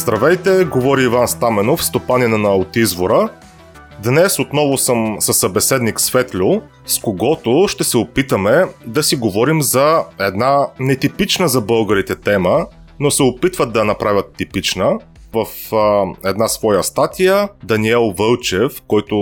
Здравейте, говори Иван Стаменов, стопанина на Аутизвора. Днес отново съм със събеседник Светлю, с когото ще се опитаме да си говорим за една нетипична за българите тема, но се опитват да направят типична. В а, една своя статия Даниел Вълчев, който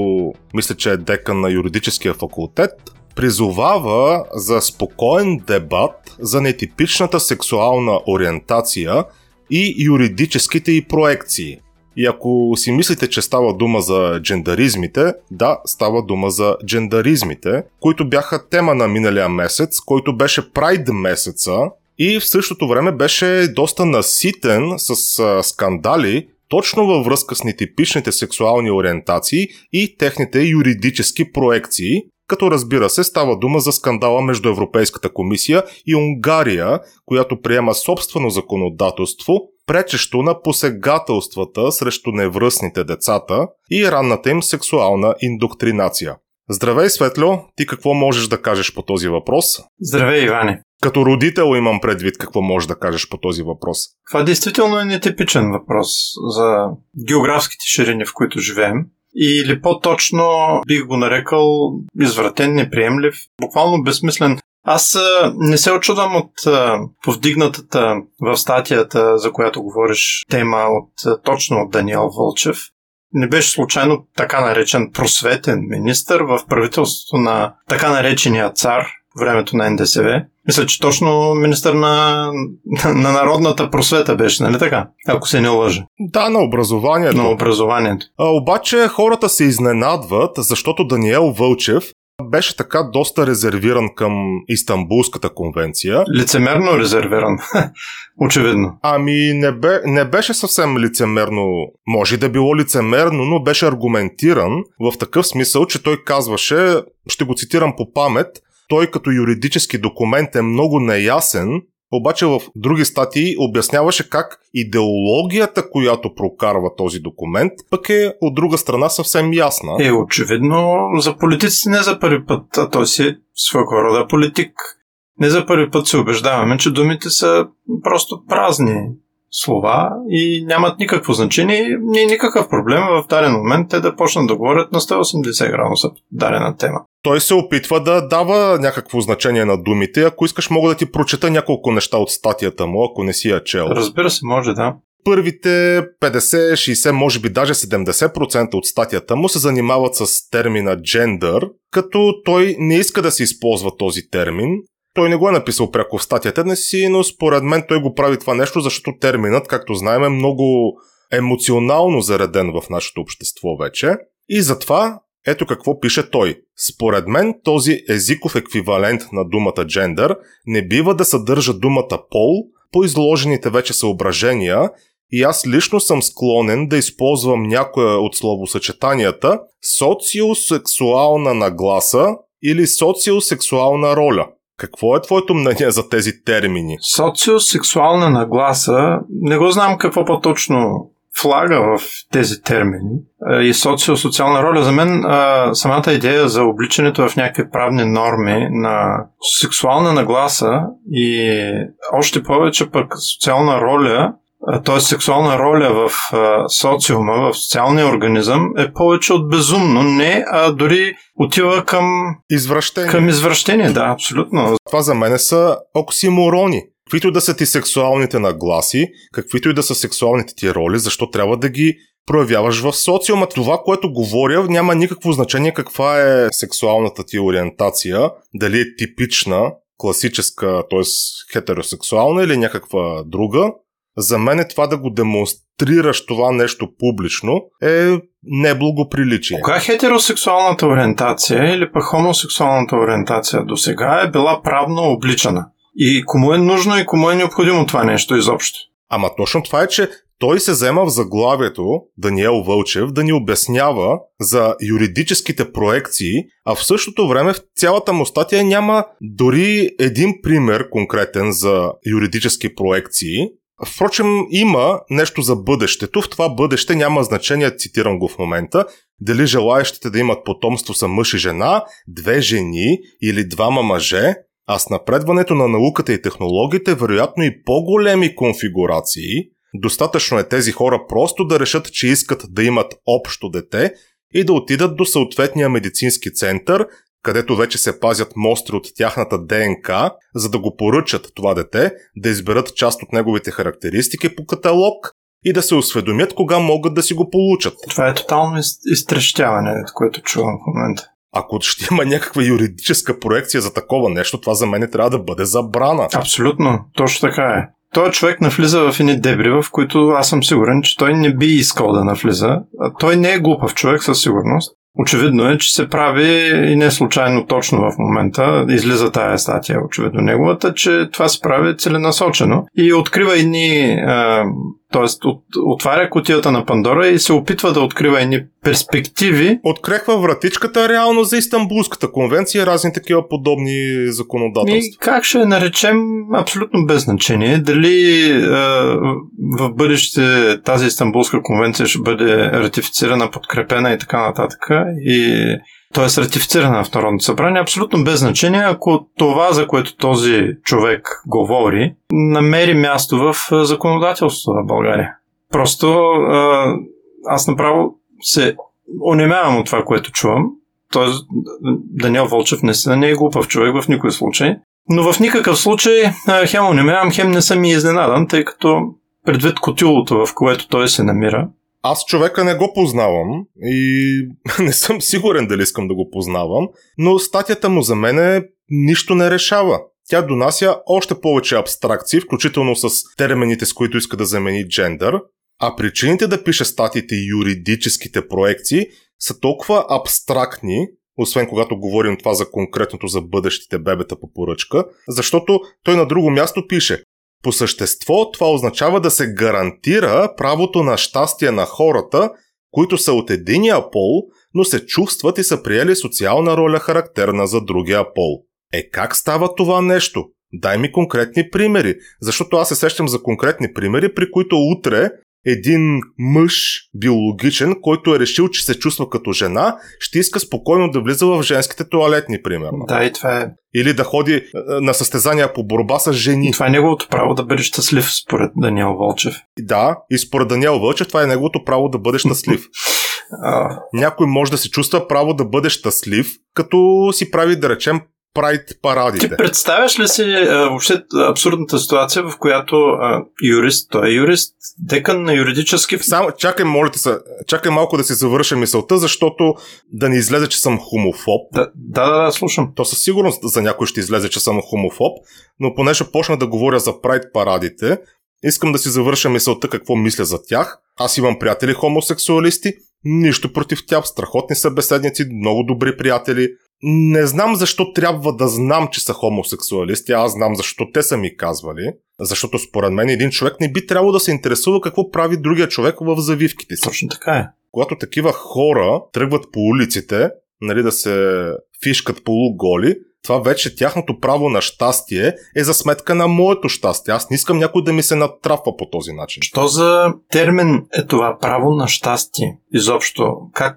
мисля, че е декан на юридическия факултет, призовава за спокоен дебат за нетипичната сексуална ориентация и юридическите и проекции. И ако си мислите, че става дума за джендаризмите, да, става дума за джендаризмите, които бяха тема на миналия месец, който беше Прайд месеца и в същото време беше доста наситен с скандали, точно във връзка с нетипичните сексуални ориентации и техните юридически проекции, като разбира се става дума за скандала между Европейската комисия и Унгария, която приема собствено законодателство, пречещо на посегателствата срещу невръстните децата и ранната им сексуална индоктринация. Здравей, Светло! Ти какво можеш да кажеш по този въпрос? Здравей, Иване! Като родител имам предвид какво можеш да кажеш по този въпрос. Това действително е нетипичен въпрос за географските ширини, в които живеем. Или по-точно бих го нарекал извратен, неприемлив, буквално безсмислен. Аз не се очудвам от повдигнатата в статията, за която говориш, тема от точно от Даниел Вълчев. Не беше случайно така наречен просветен министр в правителството на така наречения цар времето на НДСВ. Мисля, че точно министър на, на народната просвета беше, нали така? Ако се не лъжа. Да, на образованието. На образованието. А, обаче хората се изненадват, защото Даниел Вълчев беше така доста резервиран към Истанбулската конвенция. Лицемерно резервиран. Очевидно. Ами не, бе, не беше съвсем лицемерно. Може да било лицемерно, но беше аргументиран в такъв смисъл, че той казваше, ще го цитирам по памет, той като юридически документ е много неясен, обаче в други статии обясняваше как идеологията, която прокарва този документ, пък е от друга страна съвсем ясна. Е, очевидно, за политиците не за първи път, а той си е своего рода политик. Не за първи път се убеждаваме, че думите са просто празни слова и нямат никакво значение. Е никакъв проблем в даден момент те да почнат да говорят на 180 градуса дадена тема. Той се опитва да дава някакво значение на думите. Ако искаш, мога да ти прочета няколко неща от статията му, ако не си я чел. Разбира се, може да. Първите 50, 60, може би даже 70% от статията му се занимават с термина gender, като той не иска да се използва този термин, той не го е написал пряко в статията не си, но според мен той го прави това нещо, защото терминът, както знаем, е много емоционално зареден в нашето общество вече. И затова ето какво пише той. Според мен този езиков еквивалент на думата джендър не бива да съдържа думата пол по изложените вече съображения и аз лично съм склонен да използвам някоя от словосъчетанията социосексуална нагласа или социосексуална роля – какво е твоето мнение за тези термини? Социосексуална нагласа, не го знам какво по-точно флага в тези термини и социо-социална роля. За мен самата идея за обличането в някакви правни норми на сексуална нагласа и още повече пък социална роля т.е. сексуална роля в социума, в социалния организъм е повече от безумно. Не, а дори отива към... Извращение. Към извращение, да, абсолютно. Това за мен са оксиморони. Каквито да са ти сексуалните нагласи, каквито и да са сексуалните ти роли, защо трябва да ги проявяваш в социума. Това, което говоря, няма никакво значение каква е сексуалната ти ориентация, дали е типична, класическа, т.е. хетеросексуална или някаква друга. За мен е това да го демонстрираш това нещо публично е неблагоприличие. Кога хетеросексуалната ориентация или пък хомосексуалната ориентация до сега е била правно обличана? И кому е нужно и кому е необходимо това нещо изобщо? Ама точно това е, че той се взема в заглавието, Даниел Вълчев, да ни обяснява за юридическите проекции, а в същото време в цялата му статия няма дори един пример конкретен за юридически проекции, Впрочем, има нещо за бъдещето. В това бъдеще няма значение, цитирам го в момента, дали желаящите да имат потомство са мъж и жена, две жени или двама мъже, а с напредването на науката и технологиите, вероятно и по-големи конфигурации, Достатъчно е тези хора просто да решат, че искат да имат общо дете и да отидат до съответния медицински център, където вече се пазят мостри от тяхната ДНК, за да го поръчат това дете, да изберат част от неговите характеристики по каталог и да се осведомят кога могат да си го получат. Това е тотално изтрещяване, което чувам в момента. Ако ще има някаква юридическа проекция за такова нещо, това за мен трябва да бъде забрана. Абсолютно, точно така е. Той човек навлиза в едни дебри, в които аз съм сигурен, че той не би искал да навлиза. Той не е глупав човек със сигурност. Очевидно е, че се прави и не случайно точно в момента, излиза тая статия, очевидно неговата, че това се прави целенасочено и открива едни Тоест, от, отваря котията на Пандора и се опитва да открива едни перспективи. Открехва вратичката реално за Истанбулската конвенция и разни такива подобни законодателства. И как ще наречем абсолютно без значение. Дали е, в бъдеще тази Истанбулска конвенция ще бъде ратифицирана, подкрепена и така нататък. И т.е. ратифицирана в Народното събрание, абсолютно без значение, ако това, за което този човек говори, намери място в законодателството на България. Просто аз направо се онемявам от това, което чувам. Тоест, Даниел Волчев наистина не е глупав човек в никой случай. Но в никакъв случай хем онемявам, хем не съм и изненадан, тъй като предвид котилото, в което той се намира, аз човека не го познавам и не съм сигурен дали искам да го познавам, но статията му за мене нищо не решава. Тя донася още повече абстракции, включително с термините, с които иска да замени джендър, а причините да пише статиите и юридическите проекции са толкова абстрактни, освен когато говорим това за конкретното за бъдещите бебета по поръчка, защото той на друго място пише по същество това означава да се гарантира правото на щастие на хората, които са от единия пол, но се чувстват и са приели социална роля характерна за другия пол. Е как става това нещо? Дай ми конкретни примери, защото аз се сещам за конкретни примери, при които утре един мъж, биологичен, който е решил, че се чувства като жена, ще иска спокойно да влиза в женските туалетни, примерно. Да, и това е. Или да ходи е, на състезания по борба с жени. Това е неговото право да бъде щастлив, според Даниел Вълчев. Да, и според Даниел Вълчев това е неговото право да бъде щастлив. Някой може да се чувства право да бъде щастлив, като си прави, да речем, прайд парадите. Ти представяш ли си а, въобще абсурдната ситуация, в която а, юрист, той е юрист, декан на юридически... Само, чакай, моля се, чакай малко да си завърша мисълта, защото да не излезе, че съм хомофоб. Да, да, да, да, слушам. То със сигурност за някой ще излезе, че съм хомофоб, но понеже почна да говоря за прайд парадите, искам да си завърша мисълта какво мисля за тях. Аз имам приятели хомосексуалисти, нищо против тях, страхотни събеседници, много добри приятели, не знам защо трябва да знам, че са хомосексуалисти, аз знам защо те са ми казвали. Защото според мен един човек не би трябвало да се интересува какво прави другия човек в завивките си. Точно така е. Когато такива хора тръгват по улиците, нали, да се фишкат полуголи, това вече тяхното право на щастие е за сметка на моето щастие. Аз не искам някой да ми се натрапва по този начин. Що за термин е това право на щастие? Изобщо, как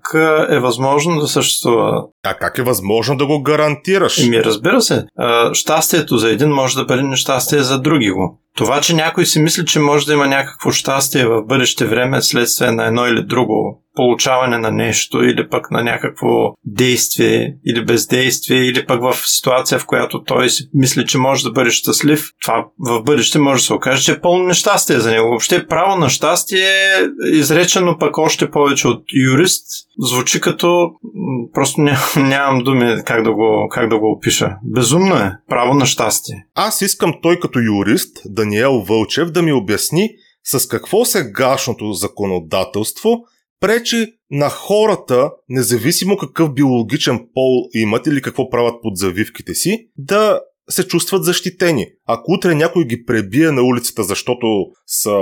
е възможно да съществува? А как е възможно да го гарантираш? Ми разбира се. Щастието за един може да бъде нещастие за други го. Това, че някой си мисли, че може да има някакво щастие в бъдеще време следствие на едно или друго получаване на нещо или пък на някакво действие или бездействие или пък в ситуация, в която той си мисли, че може да бъде щастлив, това в бъдеще може да се окаже, че е пълно нещастие за него. Въобще право на щастие изречено пък още повече от юрист. Звучи като просто ням, нямам думи как да, го, как да го опиша. Безумно е. Право на щастие. Аз искам той като юрист, Даниел Вълчев, да ми обясни с какво сегашното законодателство пречи на хората, независимо какъв биологичен пол имат или какво правят под завивките си, да се чувстват защитени. Ако утре някой ги пребие на улицата, защото са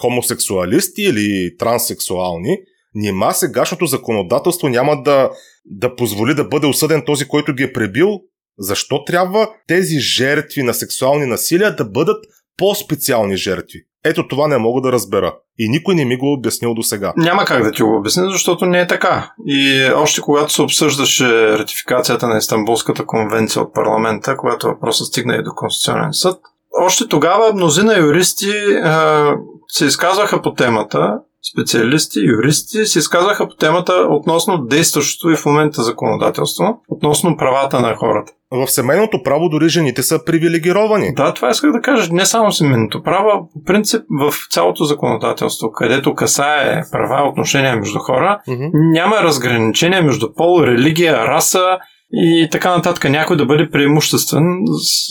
хомосексуалисти или транссексуални, нима сегашното законодателство няма да, да позволи да бъде осъден този, който ги е пребил? Защо трябва тези жертви на сексуални насилия да бъдат по-специални жертви? Ето това не мога да разбера. И никой не ми го обяснил до сега. Няма как да ти го обясня, защото не е така. И още когато се обсъждаше ратификацията на Истанбулската конвенция от парламента, когато въпросът стигна и до Конституционен съд, още тогава мнозина юристи а, се изказваха по темата, специалисти, юристи се изказваха по темата относно действащото и в момента законодателство, относно правата на хората. В семейното право дори жените са привилегировани. Да, това исках да кажа. Не само семейното право, по принцип в цялото законодателство, където касае права, отношения между хора, Мгм. няма разграничение между пол, религия, раса и така нататък. Някой да бъде преимуществен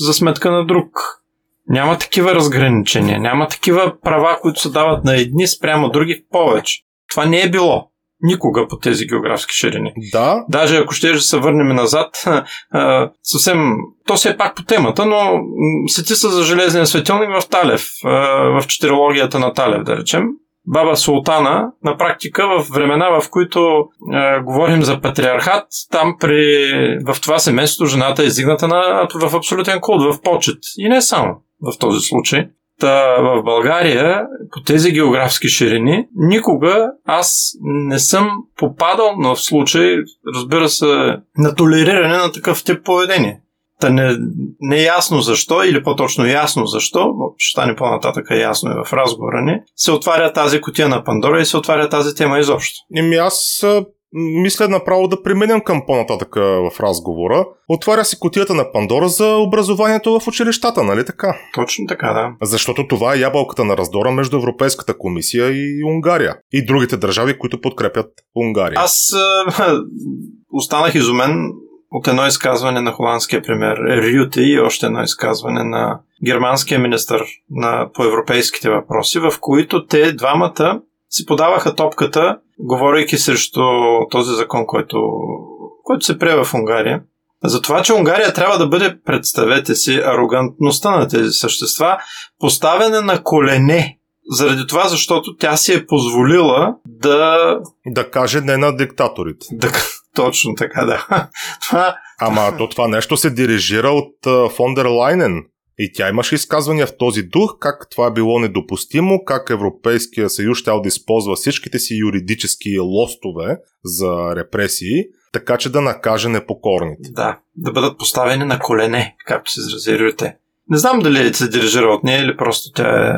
за сметка на друг. Няма такива разграничения, няма такива права, които се дават на едни спрямо други повече. Това не е било. Никога по тези географски ширини. Да, Даже ако ще се върнем назад, а, съвсем, то се е пак по темата, но сети са за железния светилник в Талев, а, в четирологията на Талев, да речем. Баба Султана, на практика в времена, в които а, говорим за патриархат, там при, в това семейство жената е издигната на, в абсолютен култ, в почет. И не само в този случай. Та в България, по тези географски ширини, никога аз не съм попадал на случай, разбира се, на толериране на такъв тип поведение. Та не, не е ясно защо, или по-точно ясно защо, ще стане по-нататък ясно и в разговора ни, се отваря тази котия на Пандора и се отваря тази тема изобщо. Еми аз мисля направо да преминем към по-нататък в разговора. Отваря се котията на Пандора за образованието в училищата, нали така? Точно така, да. Защото това е ябълката на раздора между Европейската комисия и Унгария. И другите държави, които подкрепят Унгария. Аз а, останах изумен от едно изказване на холандския премьер Рюте и още едно изказване на германския министр на, по европейските въпроси, в които те двамата си подаваха топката, говорейки срещу този закон, който, който се прие в Унгария. За това, че Унгария трябва да бъде, представете си, арогантността на тези същества, поставена на колене. Заради това, защото тя си е позволила да Да каже не на диктаторите. да, точно така, да. Това, Ама то това нещо се дирижира от Фондер Лайнен. И тя имаше изказвания в този дух, как това е било недопустимо, как Европейския съюз ще да използва всичките си юридически лостове за репресии, така че да накаже непокорните. да, да бъдат поставени на колене, както се изрази Рюте. Не знам дали се дирижира от нея или просто тя е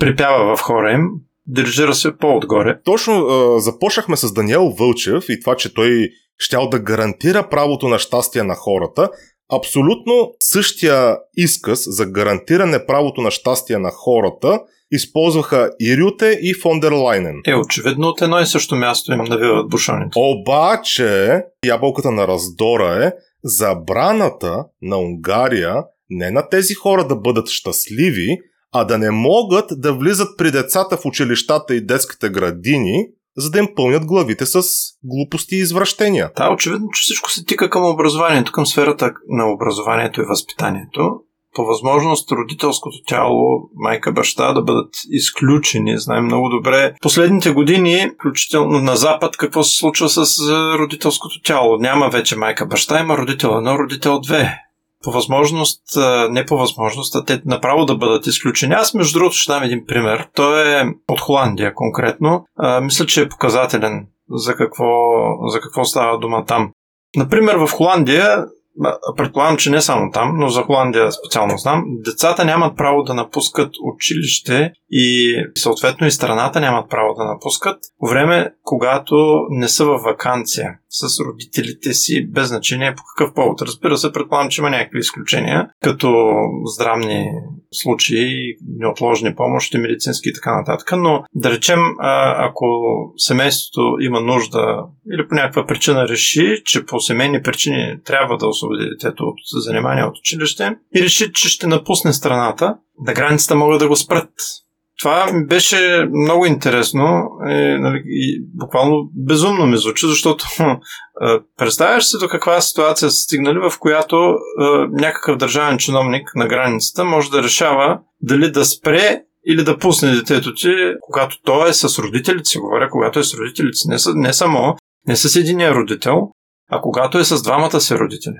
припява в хора им. Дирижира се по-отгоре. Точно а, започнахме с Даниел Вълчев и това, че той щял да гарантира правото на щастие на хората. Абсолютно същия изказ за гарантиране правото на щастие на хората използваха и Рюте и Фондер Лайнен. Е, очевидно от едно и също място им навиват бушоните. Обаче, ябълката на раздора е забраната на Унгария не на тези хора да бъдат щастливи, а да не могат да влизат при децата в училищата и детските градини, за да им пълнят главите с глупости и извращения. Да, очевидно, че всичко се тика към образованието, към сферата на образованието и възпитанието. По възможност родителското тяло, майка, баща да бъдат изключени. Знаем много добре последните години, включително на Запад, какво се случва с родителското тяло. Няма вече майка, баща, има родител едно, родител две. По възможност, не по възможност, а те направо да бъдат изключени. Аз, между другото, ще дам един пример. Той е от Холандия конкретно. А, мисля, че е показателен за какво, за какво става дума там. Например, в Холандия, предполагам, че не само там, но за Холандия специално знам, децата нямат право да напускат училище и съответно и страната нямат право да напускат по време, когато не са във вакансия с родителите си, без значение по какъв повод. Разбира се, предполагам, че има някакви изключения, като здравни случаи, неотложни помощи, медицински и така нататък, но да речем, ако семейството има нужда или по някаква причина реши, че по семейни причини трябва да освободи детето от занимание от училище и реши, че ще напусне страната, на границата могат да го спрат. Това ми беше много интересно и, нали, и буквално безумно ми звучи, защото представяш се до каква ситуация са стигнали, в която а, някакъв държавен чиновник на границата може да решава дали да спре или да пусне детето ти, когато той е с родителите си, говоря, когато е с родителите си, не, са, не само, не с единия родител, а когато е с двамата си родители.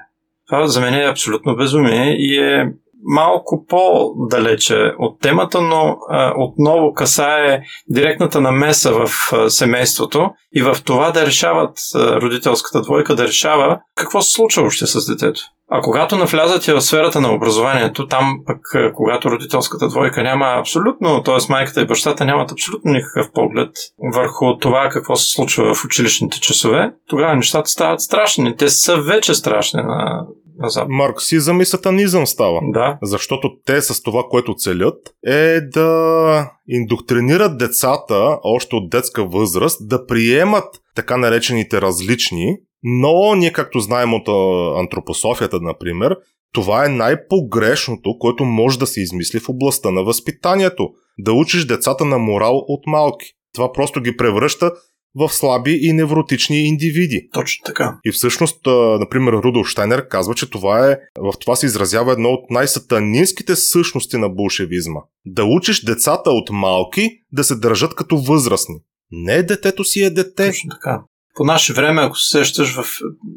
Това за мен е абсолютно безумие и е малко по-далече от темата, но а, отново касае директната намеса в а, семейството и в това да решават а, родителската двойка, да решава какво се случва още с детето. А когато навлязате в сферата на образованието, там пък, когато родителската двойка няма абсолютно, т.е. майката и бащата нямат абсолютно никакъв поглед върху това какво се случва в училищните часове, тогава нещата стават страшни. Те са вече страшни на, Марксизъм и сатанизъм става. Да. Защото те с това, което целят, е да индоктринират децата още от детска възраст да приемат така наречените различни, но ние, както знаем от антропософията, например, това е най-погрешното, което може да се измисли в областта на възпитанието. Да учиш децата на морал от малки. Това просто ги превръща в слаби и невротични индивиди. Точно така. И всъщност, например, Рудолф Штайнер казва, че това е, в това се изразява едно от най-сатанинските същности на болшевизма. Да учиш децата от малки да се държат като възрастни. Не детето си е дете. Точно така по наше време, ако се сещаш, в...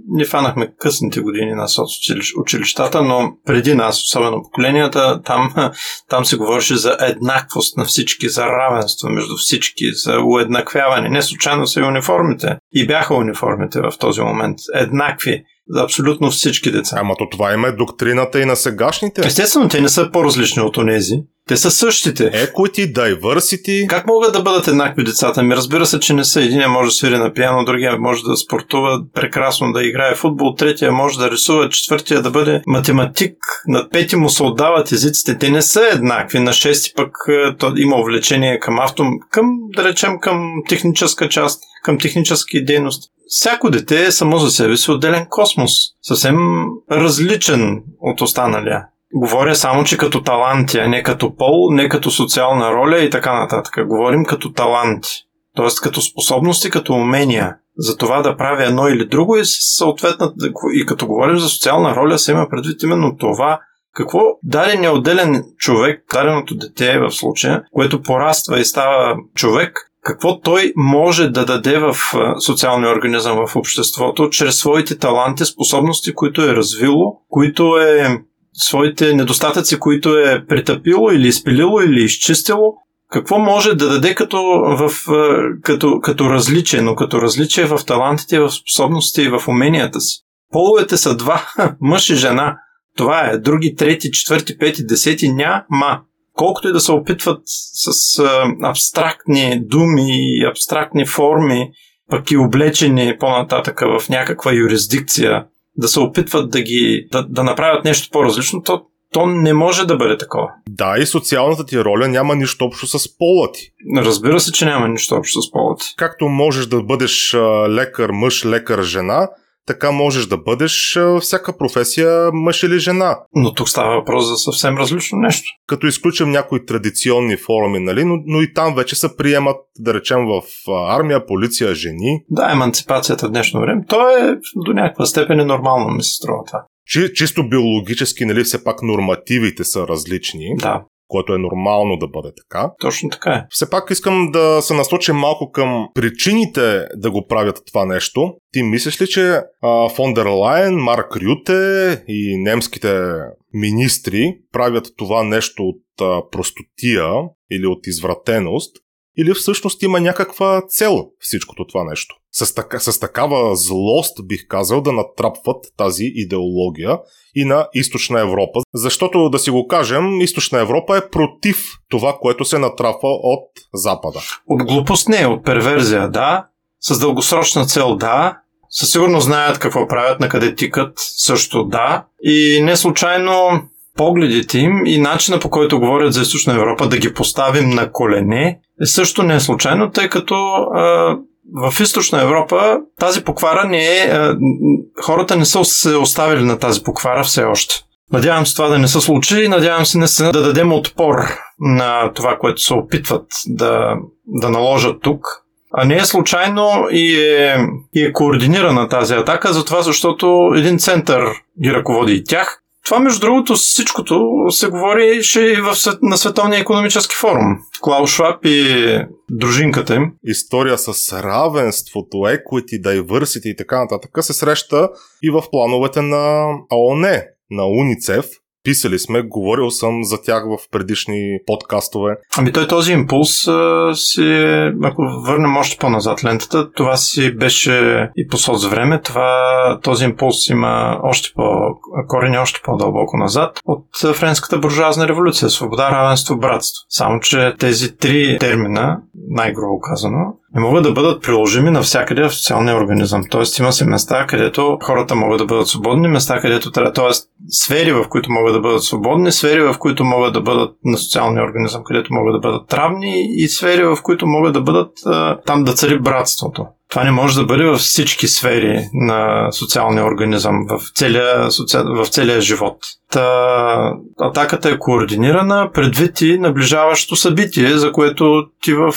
ние фанахме късните години на соцучилищата, но преди нас, особено поколенията, там, там се говореше за еднаквост на всички, за равенство между всички, за уеднаквяване. Не случайно са и униформите. И бяха униформите в този момент. Еднакви за абсолютно всички деца. Ама то това има е доктрината и на сегашните. Естествено, те не са по-различни от онези. Те са същите. Equity, diversity. Как могат да бъдат еднакви децата? Ми разбира се, че не са. Един може да свири на пиано, другия може да спортува прекрасно, да играе футбол, третия може да рисува, четвъртия да бъде математик. На пети му се отдават езиците. Те не са еднакви. На шести пък е, то има увлечение към авто, към, да речем, към техническа част, към технически дейности всяко дете е само за себе си отделен космос, съвсем различен от останалия. Говоря само, че като таланти, а не като пол, не като социална роля и така нататък. Говорим като таланти, т.е. като способности, като умения за това да прави едно или друго и съответно, и като говорим за социална роля, се има предвид именно това, какво дадения отделен човек, даденото дете в случая, което пораства и става човек, какво той може да даде в социалния организъм в обществото, чрез своите таланти, способности, които е развило, които е своите недостатъци, които е притъпило или изпилило или изчистило, какво може да даде като, в, като, като различие, но като различие в талантите, в способностите и в уменията си. Половете са два, мъж и жена. Това е. Други, трети, четвърти, пети, десети няма колкото и да се опитват с абстрактни думи и абстрактни форми, пък и облечени по-нататък в някаква юрисдикция, да се опитват да ги да, да направят нещо по-различно, то, то не може да бъде такова. Да, и социалната ти роля няма нищо общо с пола ти. Разбира се, че няма нищо общо с пола ти. Както можеш да бъдеш лекар мъж, лекар жена, така можеш да бъдеш всяка професия мъж или жена. Но тук става въпрос за съвсем различно нещо. Като изключим някои традиционни форми, нали, но, но и там вече се приемат, да речем, в армия, полиция, жени. Да, еманципацията в днешно време, то е до някаква степен е нормално, ми се струва това. Чи, чисто биологически, нали, все пак нормативите са различни. Да което е нормално да бъде така. Точно така е. Все пак искам да се насочим малко към причините да го правят това нещо. Ти мислиш ли, че а, Фондер Лайен, Марк Рюте и немските министри правят това нещо от а, простотия или от извратеност, или всъщност има някаква цел всичкото това нещо? С, така, с такава злост, бих казал, да натрапват тази идеология и на източна Европа. Защото, да си го кажем, източна Европа е против това, което се натрапва от Запада. От глупост не, от перверзия, да. С дългосрочна цел, да. Със сигурност знаят какво правят, на къде тикат, също да. И не случайно погледите им и начина по който говорят за Източна Европа да ги поставим на колене също не е случайно, тъй като в източна Европа тази поквара не е. Хората не са се оставили на тази поквара все още. Надявам се това да не се случи и надявам се наистина да дадем отпор на това, което се опитват да, да наложат тук. А не е случайно и е, и е координирана тази атака, затова защото един център ги ръководи и тях. Това, между другото, всичкото се говорише и в, на Световния економически форум. Клаус Шваб и дружинката им. История с равенството, equity, diversity и така нататък се среща и в плановете на ООН, на УНИЦЕФ. Писали сме, говорил съм за тях в предишни подкастове. Ами той този импулс а, си, ако върнем още по-назад лентата, това си беше и по соц време, това, този импулс има още по корени още по-дълбоко назад от френската буржуазна революция. Свобода, равенство, братство. Само, че тези три термина, най-грубо казано, не могат да бъдат приложими навсякъде в социалния организъм. Тоест има се места, където хората могат да бъдат свободни, места, където трябва, т.е. сфери, в които могат да бъдат свободни, сфери, в които могат да бъдат на социалния организъм, където могат да бъдат травни и сфери, в които могат да бъдат там да цари братството. Това не може да бъде във всички сфери на социалния организъм, в целия, соци... в целия живот. Та, атаката е координирана предвид и наближаващото събитие, за което ти в,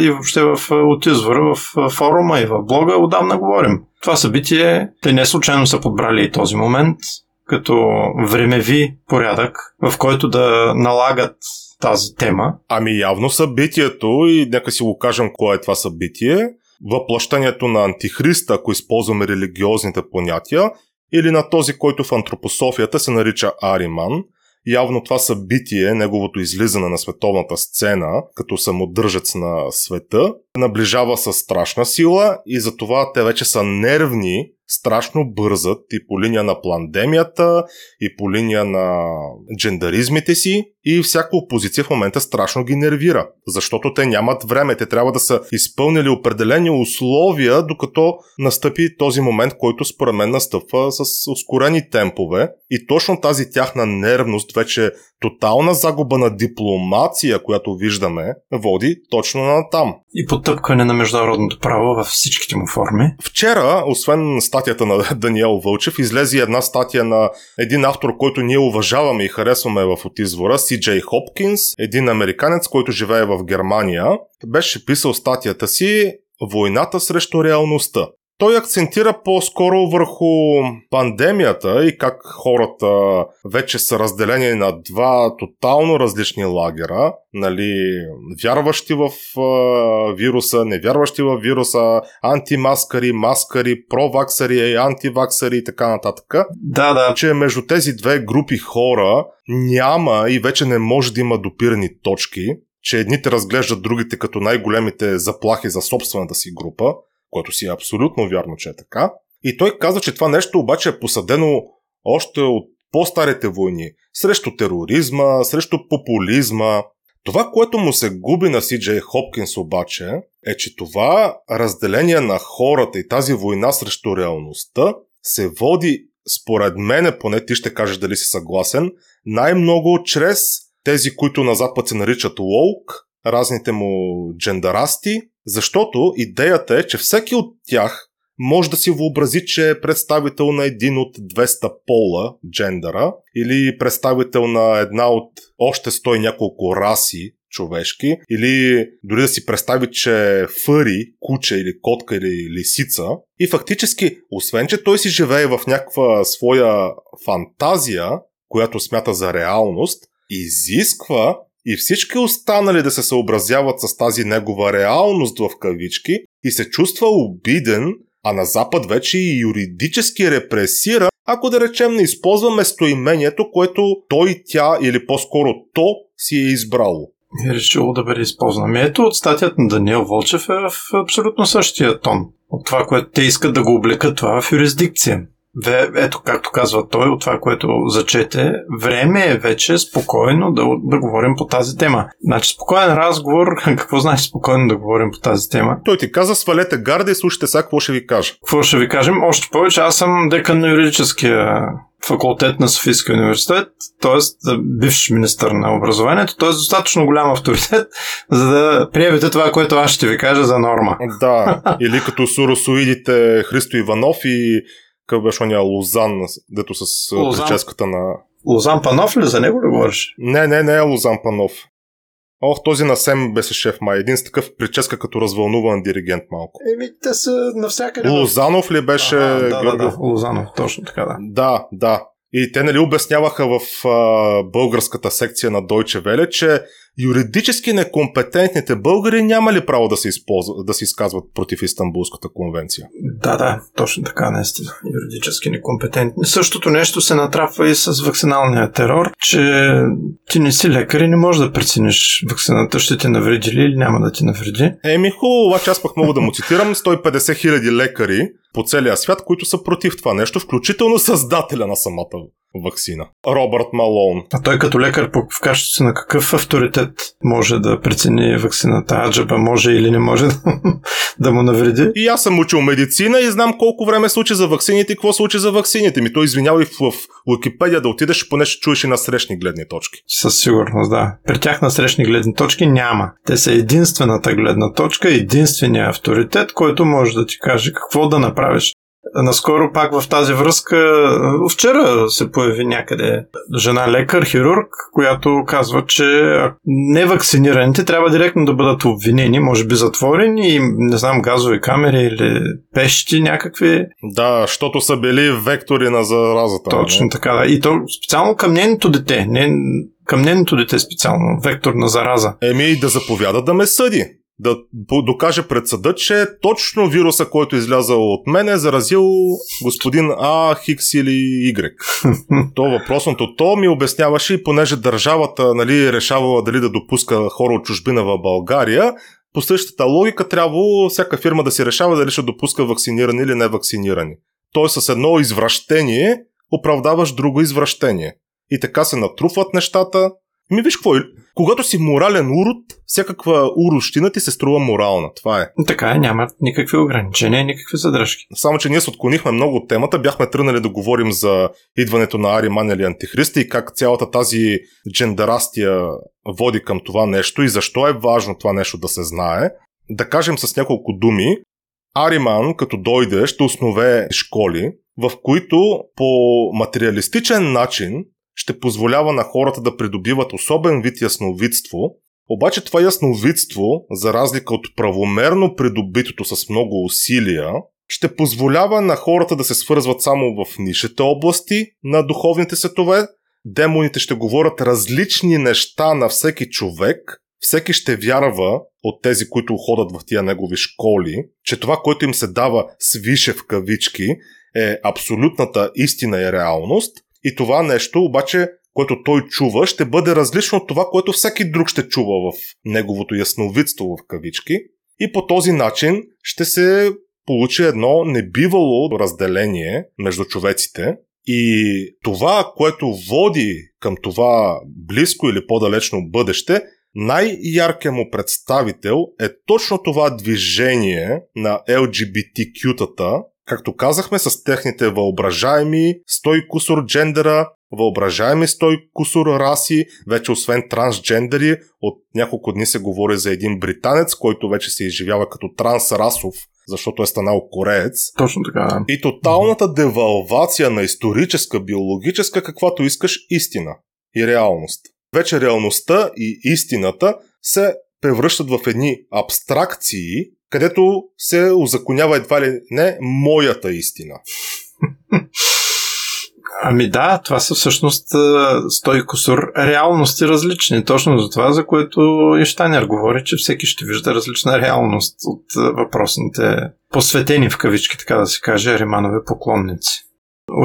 и въобще в от извора, в форума и в блога отдавна говорим. Това събитие, те не случайно са подбрали и този момент, като времеви порядък, в който да налагат тази тема. Ами явно събитието, и нека си го кажем кое е това събитие, въплъщението на антихриста, ако използваме религиозните понятия, или на този, който в антропософията се нарича Ариман. Явно това събитие, неговото излизане на световната сцена, като самодържец на света, наближава с страшна сила и затова те вече са нервни страшно бързат и по линия на пандемията, и по линия на джендаризмите си и всяка опозиция в момента страшно ги нервира, защото те нямат време, те трябва да са изпълнили определени условия, докато настъпи този момент, който според мен настъпва с ускорени темпове и точно тази тяхна нервност, вече тотална загуба на дипломация, която виждаме, води точно на там. И потъпкане на международното право във всичките му форми. Вчера, освен статията на Даниел Вълчев, излезе една статия на един автор, който ние уважаваме и харесваме в от извора, Си Джей Хопкинс, един американец, който живее в Германия. Беше писал статията си Войната срещу реалността. Той акцентира по-скоро върху пандемията и как хората вече са разделени на два тотално различни лагера. Нали, вярващи в а, вируса, невярващи в вируса, антимаскари, маскари, проваксари, антиваксари и така нататък. Да, да. Че между тези две групи хора няма и вече не може да има допирани точки, че едните разглеждат другите като най-големите заплахи за собствената си група, което си е абсолютно вярно, че е така. И той каза, че това нещо обаче е посадено още от по-старите войни, срещу тероризма, срещу популизма. Това, което му се губи на Си Хопкинс обаче, е, че това разделение на хората и тази война срещу реалността се води, според мене, поне ти ще кажеш дали си съгласен, най-много чрез тези, които на Запад се наричат лоук, разните му джендарасти, защото идеята е, че всеки от тях може да си въобрази, че е представител на един от 200 пола, джендъра, или представител на една от още сто и няколко раси човешки, или дори да си представи, че е фъри, куче или котка или лисица. И фактически, освен, че той си живее в някаква своя фантазия, която смята за реалност, изисква и всички останали да се съобразяват с тази негова реалност в кавички и се чувства обиден, а на Запад вече и юридически репресира, ако да речем не използва местоимението, което той, тя или по-скоро то си е избрало. Е решило да бъде използвано. Ето от статията на Даниел Волчев е в абсолютно същия тон. От това, което те искат да го облекат това в юрисдикция ето както казва той, от това, което зачете, време е вече спокойно да, да говорим по тази тема. Значи спокоен разговор, какво значи спокойно да говорим по тази тема? Той ти каза, свалете гарда и слушайте сега какво ще ви кажа. Какво ще ви кажем? Още повече, аз съм декан на юридическия факултет на Софийския университет, т.е. бивш министър на образованието, т.е. достатъчно голям авторитет, за да приемете това, което аз ще ви кажа за норма. Да, или като суросоидите Христо Иванов и какъв беше ония Лозан, дето с Лозан. прическата на... Лозан Панов ли? За него ли говориш? Не, не, не е Лозан Панов. Ох, този на Сем беше шеф май. Един с такъв прическа като развълнуван диригент малко. Еми, те са навсякъде. Лозанов ли беше? Ага, да, да, да, Лозанов, точно така, да. Да, да. И те нали обясняваха в а, българската секция на Deutsche Welle, че юридически некомпетентните българи няма ли право да се, използва, да се изказват против Истанбулската конвенция? Да, да, точно така, наистина. Юридически некомпетентни. Същото нещо се натрапва и с вакциналния терор, че ти не си лекар и не можеш да прецениш вакцината ще ти навреди ли или няма да ти навреди. Еми хубаво, обаче аз пък мога да му цитирам 150 хиляди лекари по целия свят, които са против това нещо, включително създателя на самата вакцина. Робърт Малон. А той като лекар в качеството на какъв авторитет може да прецени вакцината? Аджаба може или не може да, му навреди? И аз съм учил медицина и знам колко време се учи за вакцините и какво се учи за вакцините. Ми той извинявай в, в Википедия да отидеш, поне ще чуеш и на срещни гледни точки. Със сигурност, да. При тях на срещни гледни точки няма. Те са единствената гледна точка, единствения авторитет, който може да ти каже какво да направиш. Наскоро пак в тази връзка, вчера се появи някъде жена лекар, хирург, която казва, че невакцинираните трябва директно да бъдат обвинени, може би затворени и не знам, газови камери или пещи някакви. Да, защото са били вектори на заразата. Точно не? така, да. И то специално към нейното дете, не към нейното дете специално, вектор на зараза. Еми да заповяда да ме съди да докаже пред съда, че точно вируса, който е излязал от мен е заразил господин А, Хикс или Y. то въпросното то ми обясняваше и понеже държавата нали, решавала дали да допуска хора от чужбина в България, по същата логика трябва всяка фирма да си решава дали ще допуска вакцинирани или не вакцинирани. Тоест с едно извращение оправдаваш друго извращение. И така се натрупват нещата, ми виж какво, когато си морален урод, всякаква урощина ти се струва морална. Това е. Така е, няма никакви ограничения, никакви задръжки. Само, че ние се отклонихме много от темата. Бяхме тръгнали да говорим за идването на Ариман или Антихриста и как цялата тази джендарастия води към това нещо и защо е важно това нещо да се знае. Да кажем с няколко думи, Ариман, като дойде, ще основе школи, в които по материалистичен начин ще позволява на хората да придобиват особен вид ясновидство, обаче това ясновидство, за разлика от правомерно придобитото с много усилия, ще позволява на хората да се свързват само в нишите области на духовните светове. Демоните ще говорят различни неща на всеки човек. Всеки ще вярва от тези, които ходят в тия негови школи, че това, което им се дава свише в кавички, е абсолютната истина и реалност и това нещо, обаче, което той чува, ще бъде различно от това, което всеки друг ще чува в неговото ясновидство в кавички. И по този начин ще се получи едно небивало разделение между човеците. И това, което води към това близко или по-далечно бъдеще, най-яркият му представител е точно това движение на LGBTQ-тата, както казахме, с техните въображаеми 100 кусор джендера, въображаеми 100 кусор раси, вече освен трансджендери, от няколко дни се говори за един британец, който вече се изживява като трансрасов защото е станал кореец. Точно така. И тоталната девалвация на историческа, биологическа, каквато искаш истина и реалност. Вече реалността и истината се превръщат в едни абстракции, където се озаконява едва ли не моята истина. Ами да, това са всъщност стой косур реалности различни. Точно за това, за което и Штайнер говори, че всеки ще вижда различна реалност от въпросните посветени в кавички, така да се каже, риманови поклонници.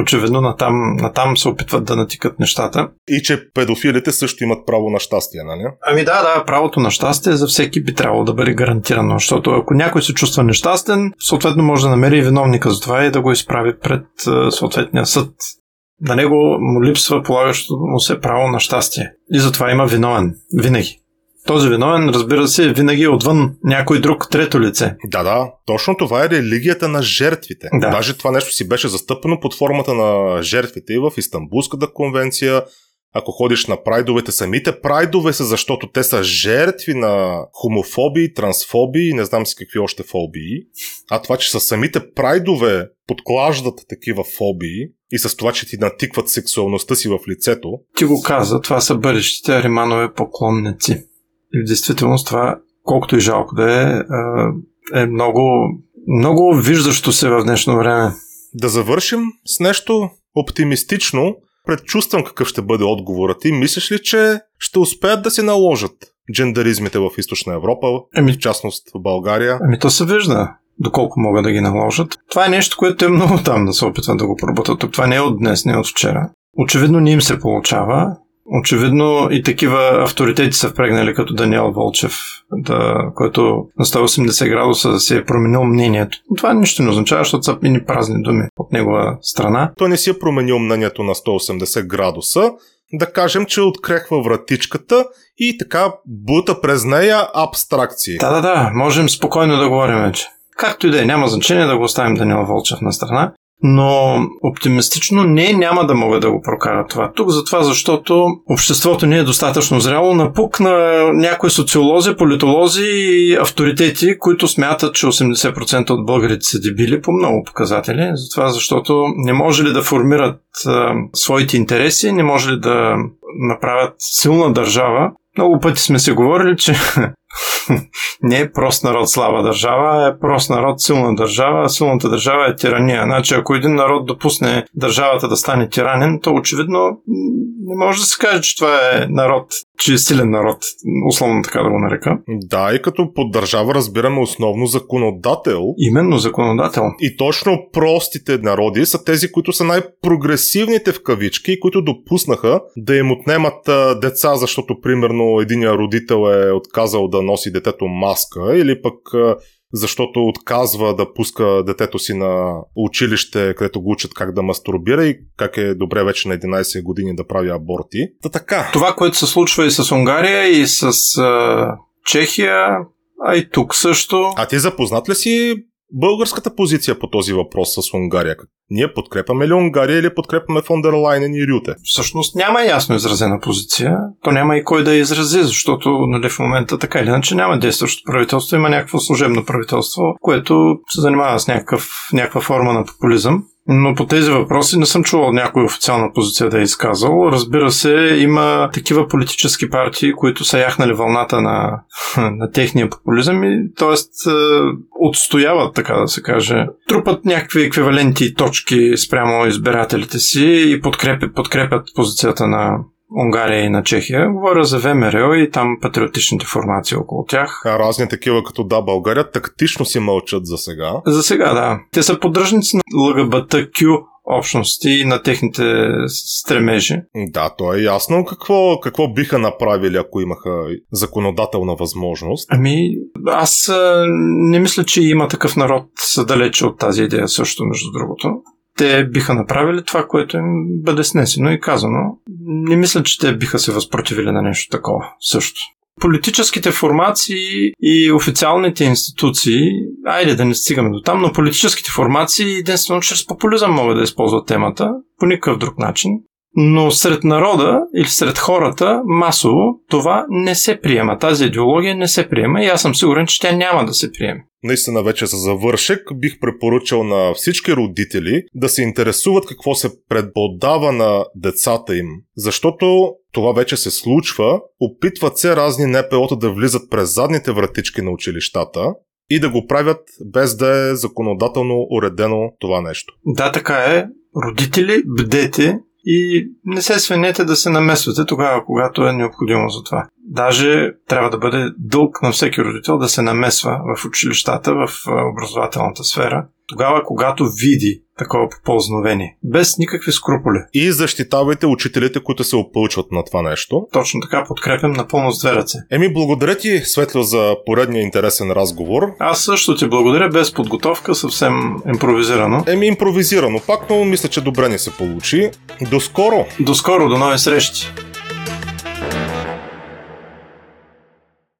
Очевидно натам, натам се опитват да натикат нещата. И че педофилите също имат право на щастие, нали? Ами да, да, правото на щастие за всеки би трябвало да бъде гарантирано, защото ако някой се чувства нещастен, съответно може да намери виновника за това и да го изправи пред съответния съд. На него му липсва полагащото му се право на щастие. И затова има виновен. Винаги. Този виновен, разбира се, винаги е отвън някой друг трето лице. Да, да. Точно това е религията на жертвите. Да. Даже това нещо си беше застъпено под формата на жертвите и в Истанбулската конвенция. Ако ходиш на прайдовете, самите прайдове са, защото те са жертви на хомофобии, трансфобии и не знам си какви още фобии. А това, че са самите прайдове подклаждат такива фобии и с това, че ти натикват сексуалността си в лицето. Ти го каза, това са бъдещите ариманове поклонници. И в действителност това, колкото и жалко да е, е много, много виждащо се в днешно време. Да завършим с нещо оптимистично. Предчувствам какъв ще бъде отговорът ти. Мислиш ли, че ще успеят да се наложат джендаризмите в Източна Европа, Еми- в частност в България. Ами то се вижда доколко могат да ги наложат. Това е нещо, което е много там да се опитват да го. Тук това не е от днес, не е от вчера. Очевидно не им се получава. Очевидно и такива авторитети са впрегнали като Даниел Волчев, да, който на 180 градуса се е променил мнението. Това нищо не означава, защото са мини празни думи от негова страна. Той не си е променил мнението на 180 градуса. Да кажем, че открехва вратичката и така бута през нея абстракции. Да, да, да, можем спокойно да говорим вече. Както и да е, няма значение да го оставим Даниел Волчев на страна. Но оптимистично не, няма да могат да го прокарат това тук, затова защото обществото не е достатъчно зряло. Напук на някои социолози, политолози и авторитети, които смятат, че 80% от българите са дебили по много показатели. Затова защото не може ли да формират а, своите интереси, не може ли да направят силна държава. Много пъти сме си говорили, че не е прост народ слаба държава, е прост народ силна държава, а силната държава е тирания. Значи, ако един народ допусне държавата да стане тиранен, то очевидно не може да се каже, че това е народ, че е силен народ, условно така да го нарека. Да, и като под държава разбираме основно законодател. Именно законодател. И точно простите народи са тези, които са най-прогресивните в кавички които допуснаха да им отнемат а, деца, защото примерно единия родител е отказал да носи детето маска или пък а, защото отказва да пуска детето си на училище, където го учат как да мастурбира и как е добре вече на 11 години да прави аборти. Та така. Това, което се случва и с Унгария, и с а, Чехия, а и тук също. А ти запознат ли си българската позиция по този въпрос с Унгария? Ние подкрепяме ли Унгария или подкрепяме Фондер Лайнен и Рюте? Всъщност няма ясно изразена позиция. То няма и кой да я изрази, защото нали, в момента така или иначе няма действащо правителство. Има някакво служебно правителство, което се занимава с някакъв, някаква форма на популизъм. Но по тези въпроси не съм чувал някоя официална позиция да е изказал. Разбира се, има такива политически партии, които са яхнали вълната на, на техния популизъм и т.е. отстояват, така да се каже, трупат някакви еквиваленти точки спрямо избирателите си и подкрепят, подкрепят позицията на Унгария и на Чехия. Говоря за ВМРО и там патриотичните формации около тях. А разни такива като да, България тактично си мълчат за сега. За сега, да. Те са поддръжници на ЛГБТQ общности и на техните стремежи. Да, то е ясно какво, какво биха направили, ако имаха законодателна възможност. Ами, аз не мисля, че има такъв народ далече от тази идея също, между другото. Те биха направили това, което им бъде снесено и казано. Не мисля, че те биха се възпротивили на нещо такова също. Политическите формации и официалните институции, айде да не стигаме до там, но политическите формации единствено чрез популизъм могат да използват темата по никакъв друг начин. Но сред народа или сред хората масово това не се приема. Тази идеология не се приема и аз съм сигурен, че тя няма да се приеме. Наистина вече за завършек бих препоръчал на всички родители да се интересуват какво се предподава на децата им. Защото това вече се случва, опитват се разни НПО-та да влизат през задните вратички на училищата и да го правят без да е законодателно уредено това нещо. Да, така е. Родители, бдете и не се свинете да се намесвате тогава, когато е необходимо за това. Даже трябва да бъде дълг на всеки родител да се намесва в училищата, в образователната сфера, тогава, когато види такова попълзновение. Без никакви скруполи. И защитавайте учителите, които се опълчват на това нещо. Точно така подкрепям напълно с две ръце. Еми, благодаря ти, Светло, за поредния интересен разговор. Аз също ти благодаря, без подготовка, съвсем импровизирано. Еми, импровизирано пак, но мисля, че добре ни се получи. До скоро! До скоро, до нови срещи!